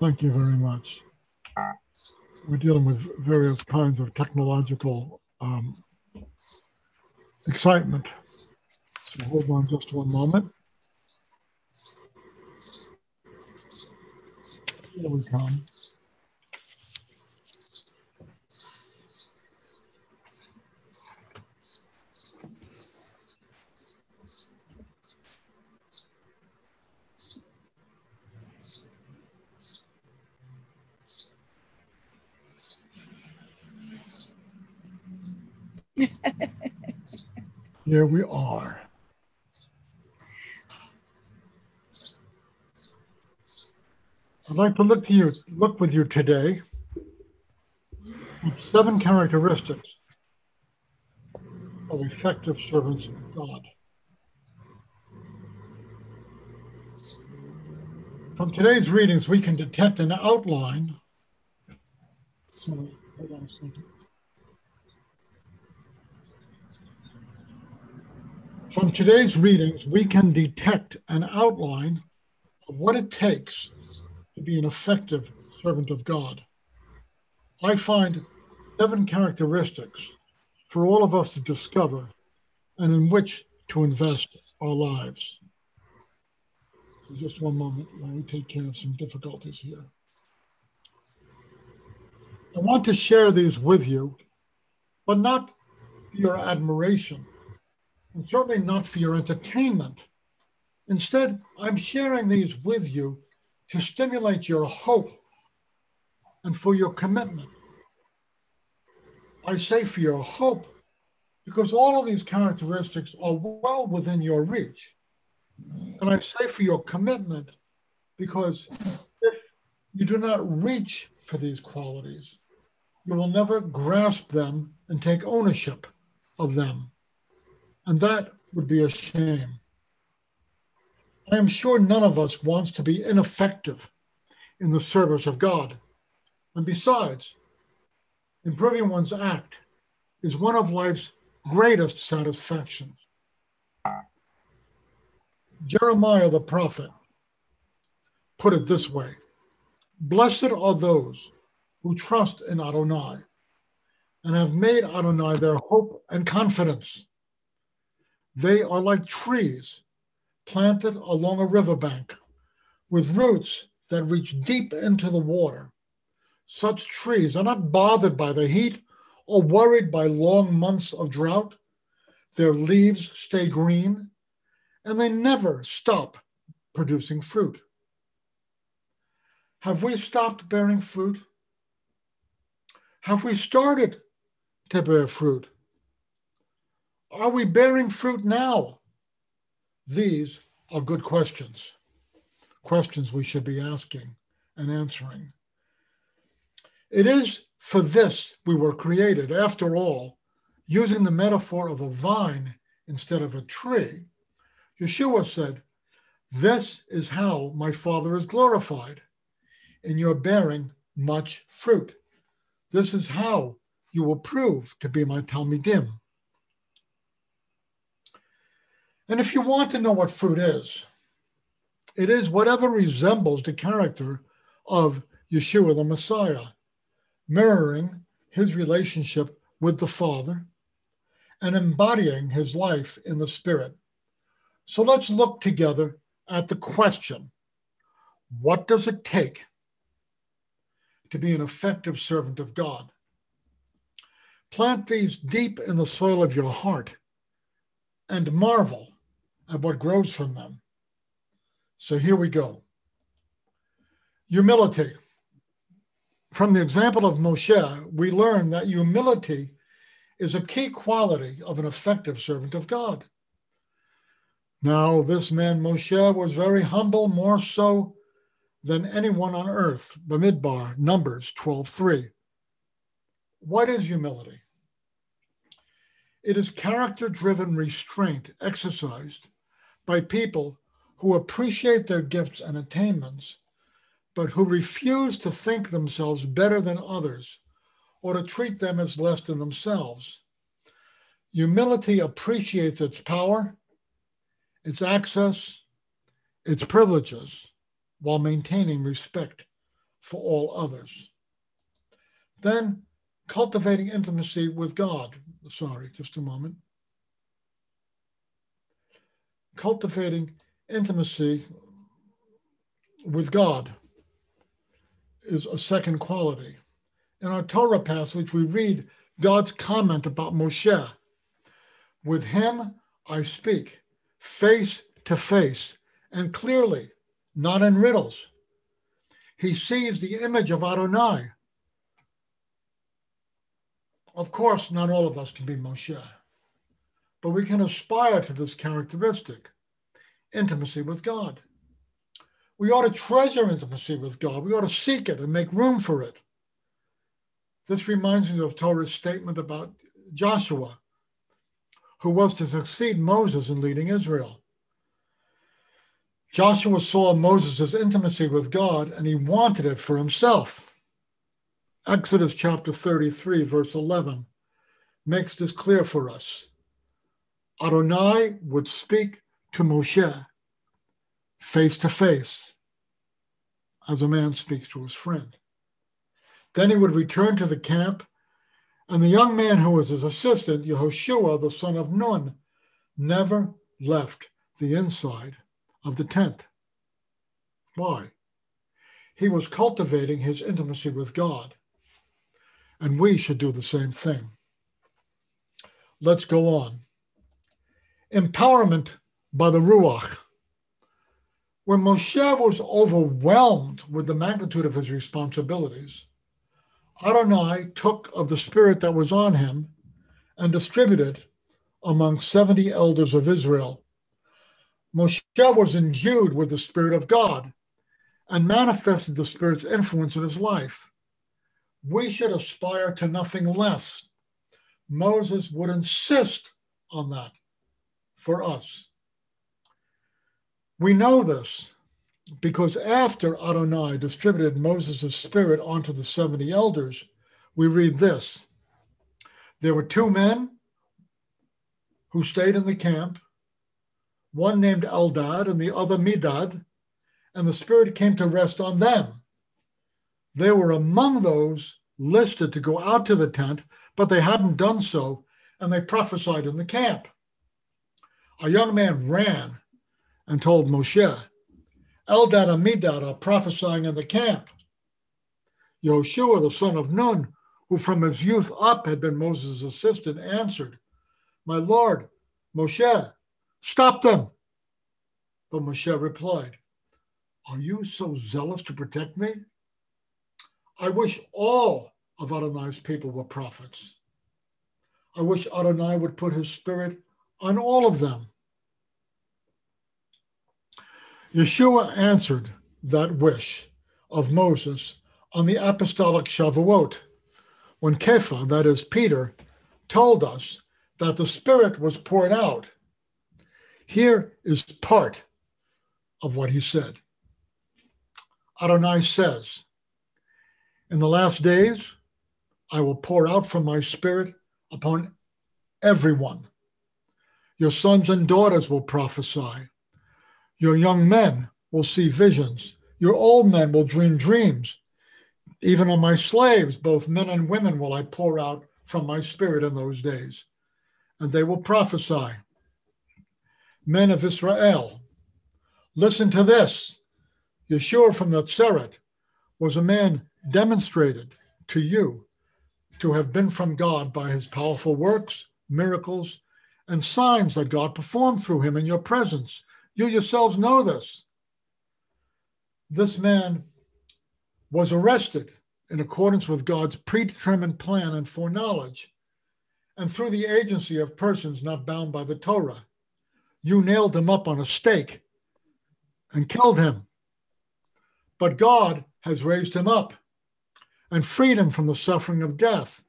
Thank you very much. We're dealing with various kinds of technological um, excitement. So hold on just one moment. Here we come. Here we are. I'd like to look to you, look with you today at seven characteristics of effective servants of God. From today's readings, we can detect an outline. Sorry, hold on a second. From today's readings, we can detect an outline of what it takes to be an effective servant of God. I find seven characteristics for all of us to discover and in which to invest our lives. So just one moment while we take care of some difficulties here. I want to share these with you, but not your admiration and certainly not for your entertainment. Instead, I'm sharing these with you to stimulate your hope and for your commitment. I say for your hope because all of these characteristics are well within your reach. And I say for your commitment because if you do not reach for these qualities, you will never grasp them and take ownership of them. And that would be a shame. I am sure none of us wants to be ineffective in the service of God. And besides, improving one's act is one of life's greatest satisfactions. Jeremiah the prophet put it this way Blessed are those who trust in Adonai and have made Adonai their hope and confidence. They are like trees planted along a riverbank with roots that reach deep into the water. Such trees are not bothered by the heat or worried by long months of drought. Their leaves stay green and they never stop producing fruit. Have we stopped bearing fruit? Have we started to bear fruit? Are we bearing fruit now? These are good questions, questions we should be asking and answering. It is for this we were created. After all, using the metaphor of a vine instead of a tree, Yeshua said, This is how my Father is glorified, in your bearing much fruit. This is how you will prove to be my Talmidim. And if you want to know what fruit is, it is whatever resembles the character of Yeshua the Messiah, mirroring his relationship with the Father and embodying his life in the Spirit. So let's look together at the question what does it take to be an effective servant of God? Plant these deep in the soil of your heart and marvel and what grows from them. So here we go. Humility. From the example of Moshe, we learn that humility is a key quality of an effective servant of God. Now, this man Moshe was very humble, more so than anyone on earth. Bamidbar, Numbers 12:3. What is humility? It is character driven restraint exercised by people who appreciate their gifts and attainments, but who refuse to think themselves better than others or to treat them as less than themselves. Humility appreciates its power, its access, its privileges while maintaining respect for all others. Then cultivating intimacy with God. Sorry, just a moment. Cultivating intimacy with God is a second quality. In our Torah passage, we read God's comment about Moshe With him I speak face to face and clearly, not in riddles. He sees the image of Adonai. Of course, not all of us can be Moshe, but we can aspire to this characteristic intimacy with God. We ought to treasure intimacy with God. We ought to seek it and make room for it. This reminds me of Torah's statement about Joshua, who was to succeed Moses in leading Israel. Joshua saw Moses' intimacy with God and he wanted it for himself. Exodus chapter 33, verse 11, makes this clear for us. Adonai would speak to Moshe face to face, as a man speaks to his friend. Then he would return to the camp, and the young man who was his assistant, Yehoshua, the son of Nun, never left the inside of the tent. Why? He was cultivating his intimacy with God. And we should do the same thing. Let's go on. Empowerment by the Ruach. When Moshe was overwhelmed with the magnitude of his responsibilities, Adonai took of the spirit that was on him and distributed among 70 elders of Israel Moshe was endued with the Spirit of God and manifested the Spirit's influence in his life. We should aspire to nothing less. Moses would insist on that for us. We know this because after Adonai distributed Moses' spirit onto the 70 elders, we read this. There were two men who stayed in the camp one named Eldad and the other Medad, and the Spirit came to rest on them. They were among those listed to go out to the tent, but they hadn't done so, and they prophesied in the camp. A young man ran and told Moshe, Eldad and Medad are prophesying in the camp. Yoshua, the son of Nun, who from his youth up had been Moses' assistant, answered, My Lord, Moshe, Stop them. But Moshe replied, Are you so zealous to protect me? I wish all of Adonai's people were prophets. I wish Adonai would put his spirit on all of them. Yeshua answered that wish of Moses on the apostolic Shavuot, when Kepha, that is Peter, told us that the Spirit was poured out here is part of what he said. Adonai says, In the last days, I will pour out from my spirit upon everyone. Your sons and daughters will prophesy. Your young men will see visions. Your old men will dream dreams. Even on my slaves, both men and women, will I pour out from my spirit in those days, and they will prophesy men of Israel. Listen to this. Yeshua from Nazareth was a man demonstrated to you to have been from God by his powerful works, miracles, and signs that God performed through him in your presence. You yourselves know this. This man was arrested in accordance with God's predetermined plan and foreknowledge, and through the agency of persons not bound by the Torah you nailed him up on a stake and killed him. But God has raised him up and freed him from the suffering of death.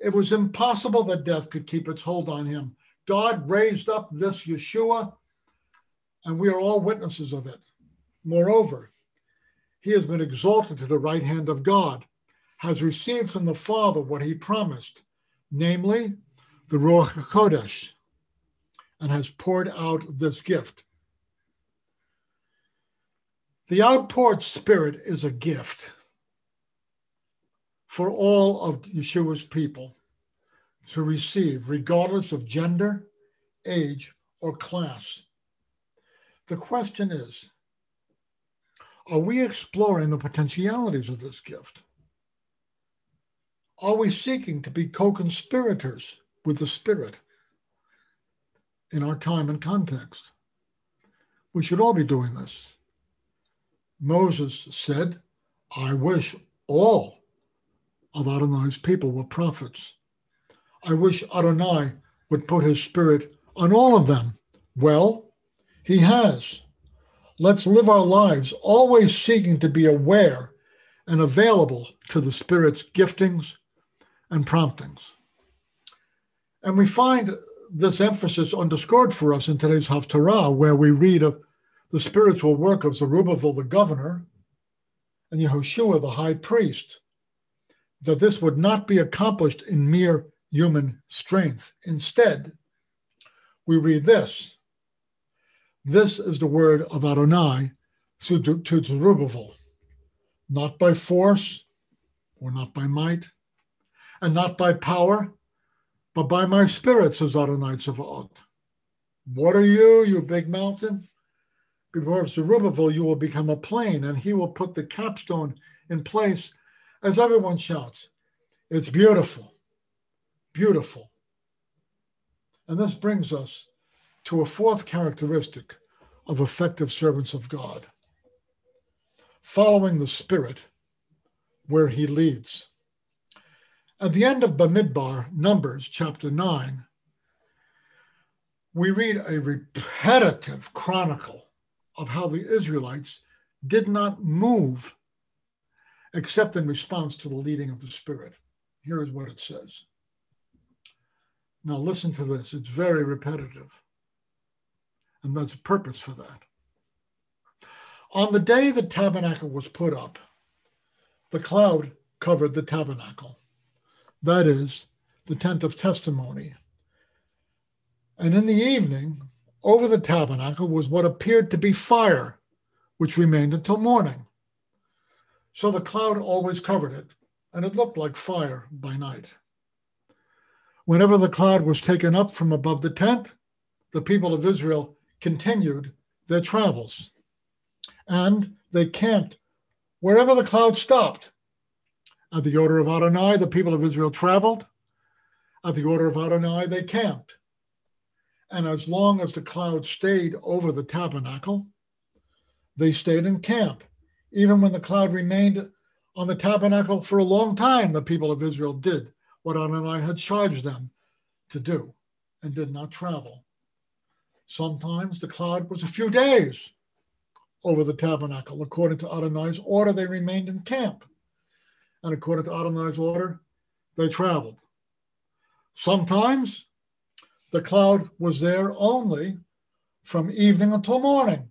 It was impossible that death could keep its hold on him. God raised up this Yeshua, and we are all witnesses of it. Moreover, he has been exalted to the right hand of God, has received from the Father what he promised, namely the Ruach HaKodesh, and has poured out this gift. The outpoured spirit is a gift for all of Yeshua's people to receive, regardless of gender, age, or class. The question is are we exploring the potentialities of this gift? Are we seeking to be co conspirators with the Spirit in our time and context? We should all be doing this. Moses said, I wish all of Adonai's people were prophets. I wish Adonai would put his spirit on all of them. Well, he has. Let's live our lives always seeking to be aware and available to the Spirit's giftings and promptings. And we find this emphasis underscored for us in today's Haftarah, where we read of the spiritual work of Zerubbabel the governor and Yehoshua the high priest, that this would not be accomplished in mere human strength. Instead, we read this This is the word of Adonai to, to Zerubbabel, not by force or not by might, and not by power, but by my spirit, says Adonai Tzavaot. What are you, you big mountain? Before Zerubbabel, you will become a plain, and he will put the capstone in place as everyone shouts. It's beautiful, beautiful. And this brings us to a fourth characteristic of effective servants of God following the Spirit where he leads. At the end of Bamidbar, Numbers chapter 9, we read a repetitive chronicle of how the Israelites did not move except in response to the leading of the Spirit. Here is what it says. Now, listen to this. It's very repetitive. And there's a purpose for that. On the day the tabernacle was put up, the cloud covered the tabernacle. That is, the tent of testimony. And in the evening, over the tabernacle was what appeared to be fire, which remained until morning. So the cloud always covered it, and it looked like fire by night. Whenever the cloud was taken up from above the tent, the people of Israel continued their travels. And they camped wherever the cloud stopped. At the order of Adonai, the people of Israel traveled. At the order of Adonai, they camped. And as long as the cloud stayed over the tabernacle, they stayed in camp. Even when the cloud remained on the tabernacle for a long time, the people of Israel did what Adonai had charged them to do and did not travel. Sometimes the cloud was a few days over the tabernacle. According to Adonai's order, they remained in camp. And according to Adonai's order, they traveled. Sometimes the cloud was there only from evening until morning,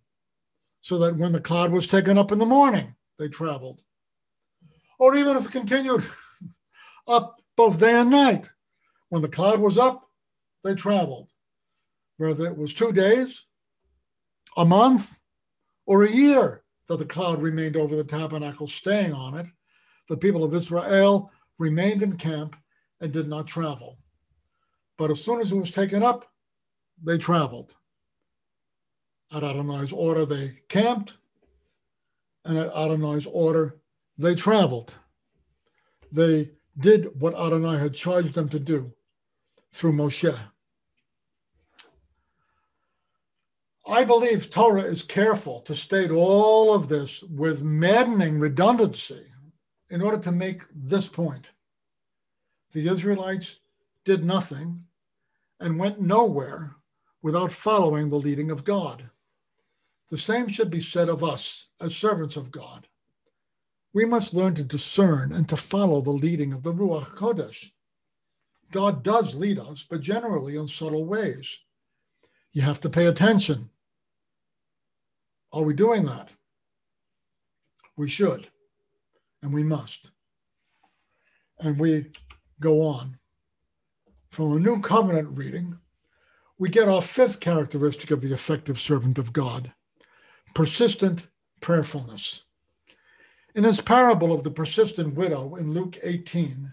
so that when the cloud was taken up in the morning, they traveled. Or even if it continued up both day and night. When the cloud was up, they traveled. Whether it was two days, a month, or a year that the cloud remained over the tabernacle, staying on it, the people of Israel remained in camp and did not travel. But as soon as it was taken up, they traveled. At Adonai's order, they camped, and at Adonai's order, they traveled. They did what Adonai had charged them to do through Moshe. I believe Torah is careful to state all of this with maddening redundancy in order to make this point. The Israelites did nothing and went nowhere without following the leading of God. The same should be said of us as servants of God we must learn to discern and to follow the leading of the Ruach Kodesh. God does lead us, but generally in subtle ways. You have to pay attention. Are we doing that? We should, and we must. And we go on. From a new covenant reading, we get our fifth characteristic of the effective servant of God persistent prayerfulness. In his parable of the persistent widow in Luke 18,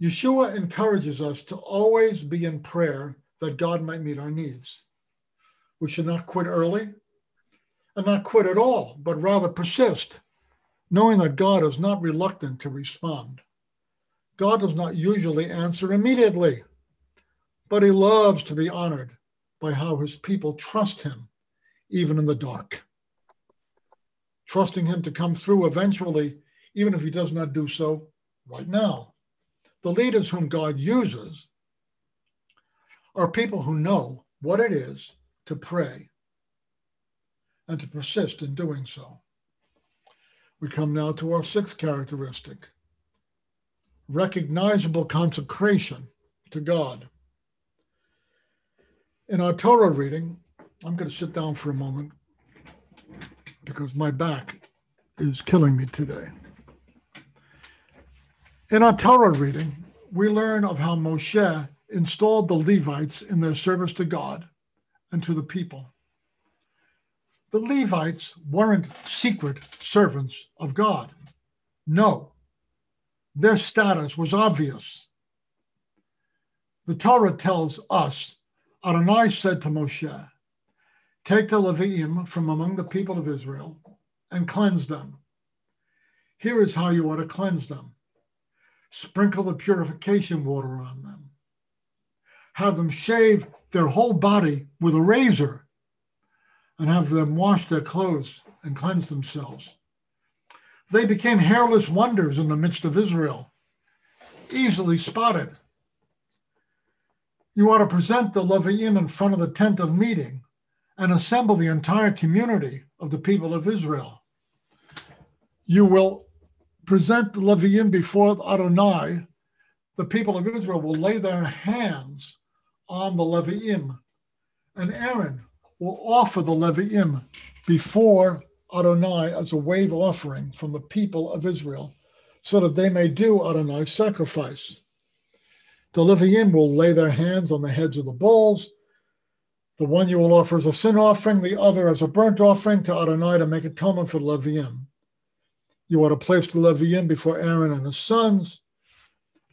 Yeshua encourages us to always be in prayer that God might meet our needs. We should not quit early and not quit at all, but rather persist, knowing that God is not reluctant to respond. God does not usually answer immediately, but he loves to be honored by how his people trust him, even in the dark. Trusting him to come through eventually, even if he does not do so right now. The leaders whom God uses are people who know what it is to pray and to persist in doing so. We come now to our sixth characteristic recognizable consecration to God. In our Torah reading, I'm going to sit down for a moment because my back is killing me today. In our Torah reading, we learn of how Moshe installed the Levites in their service to God and to the people. The Levites weren't secret servants of God. No, their status was obvious. The Torah tells us Adonai said to Moshe, Take the Leviim from among the people of Israel and cleanse them. Here is how you ought to cleanse them sprinkle the purification water on them, have them shave their whole body with a razor, and have them wash their clothes and cleanse themselves. They became hairless wonders in the midst of Israel, easily spotted. You ought to present the Leviim in front of the tent of meeting and assemble the entire community of the people of Israel. You will present the Leviim before Adonai. The people of Israel will lay their hands on the Leviim, and Aaron will offer the Leviim before Adonai as a wave offering from the people of Israel, so that they may do Adonai's sacrifice. The Leviim will lay their hands on the heads of the bulls. The one you will offer as a sin offering, the other as a burnt offering to Adonai to make atonement for the Leviim. You are to place the Leviim before Aaron and his sons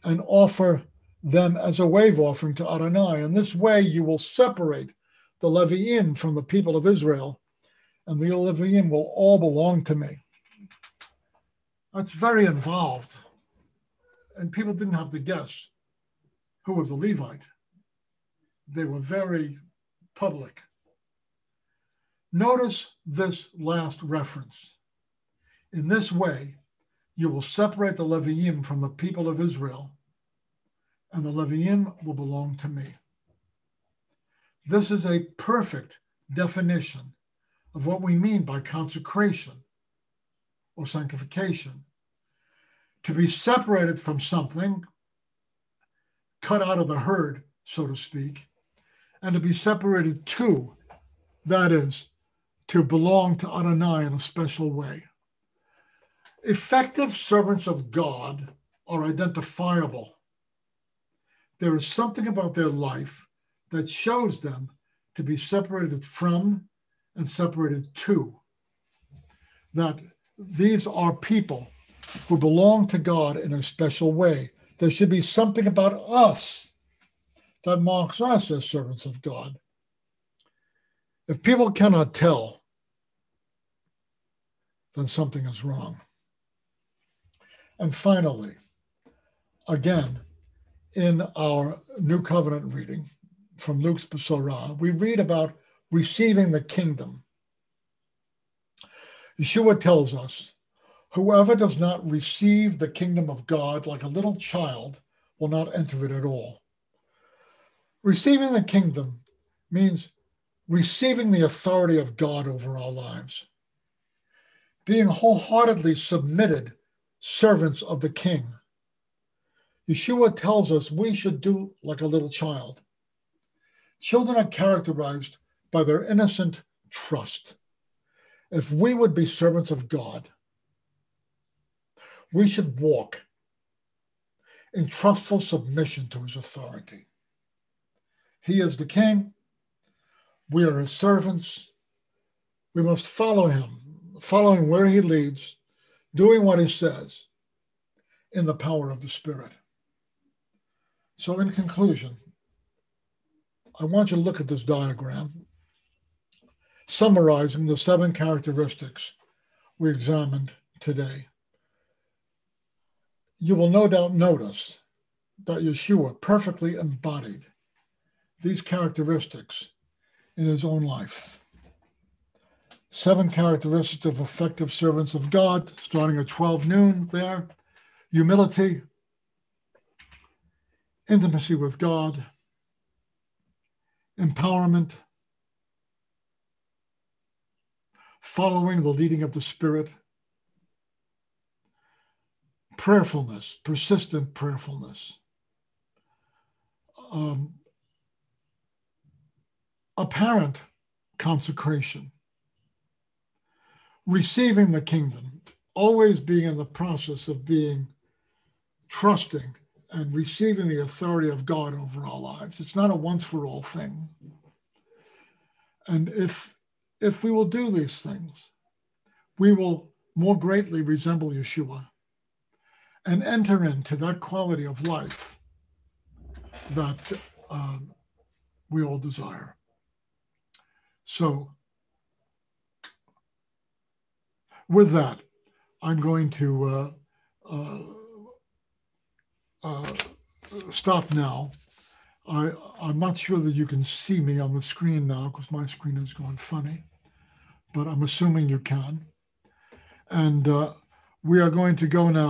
and offer them as a wave offering to Adonai. In this way, you will separate the Leviim from the people of Israel and the Leviim will all belong to me. That's very involved. And people didn't have to guess who was a Levite. They were very public. Notice this last reference. In this way, you will separate the Leviim from the people of Israel, and the Leviim will belong to me. This is a perfect definition of what we mean by consecration or sanctification. To be separated from something, cut out of the herd, so to speak, and to be separated to, that is, to belong to Adonai in a special way. Effective servants of God are identifiable. There is something about their life that shows them to be separated from and separated to. That these are people who belong to God in a special way. There should be something about us that marks us as servants of God. If people cannot tell, then something is wrong. And finally, again, in our New Covenant reading from Luke's Besorah, we read about receiving the kingdom. Yeshua tells us, whoever does not receive the kingdom of God like a little child will not enter it at all. Receiving the kingdom means receiving the authority of God over our lives, being wholeheartedly submitted servants of the king. Yeshua tells us we should do like a little child. Children are characterized by their innocent trust. If we would be servants of God, we should walk in trustful submission to his authority. He is the king. We are his servants. We must follow him following where he leads, doing what he says in the power of the Spirit. So, in conclusion, I want you to look at this diagram summarizing the seven characteristics we examined today. You will no doubt notice that Yeshua perfectly embodied these characteristics in his own life. Seven characteristics of effective servants of God, starting at 12 noon there humility, intimacy with God, empowerment, following the leading of the Spirit, prayerfulness, persistent prayerfulness, um, apparent consecration, receiving the kingdom, always being in the process of being trusting and receiving the authority of God over our lives. It's not a once for all thing. And if if we will do these things, we will more greatly resemble Yeshua and enter into that quality of life that um, we all desire. So, with that, I'm going to uh, uh, uh, stop now. I, I'm not sure that you can see me on the screen now because my screen is going funny, but I'm assuming you can. And uh, we are going to go now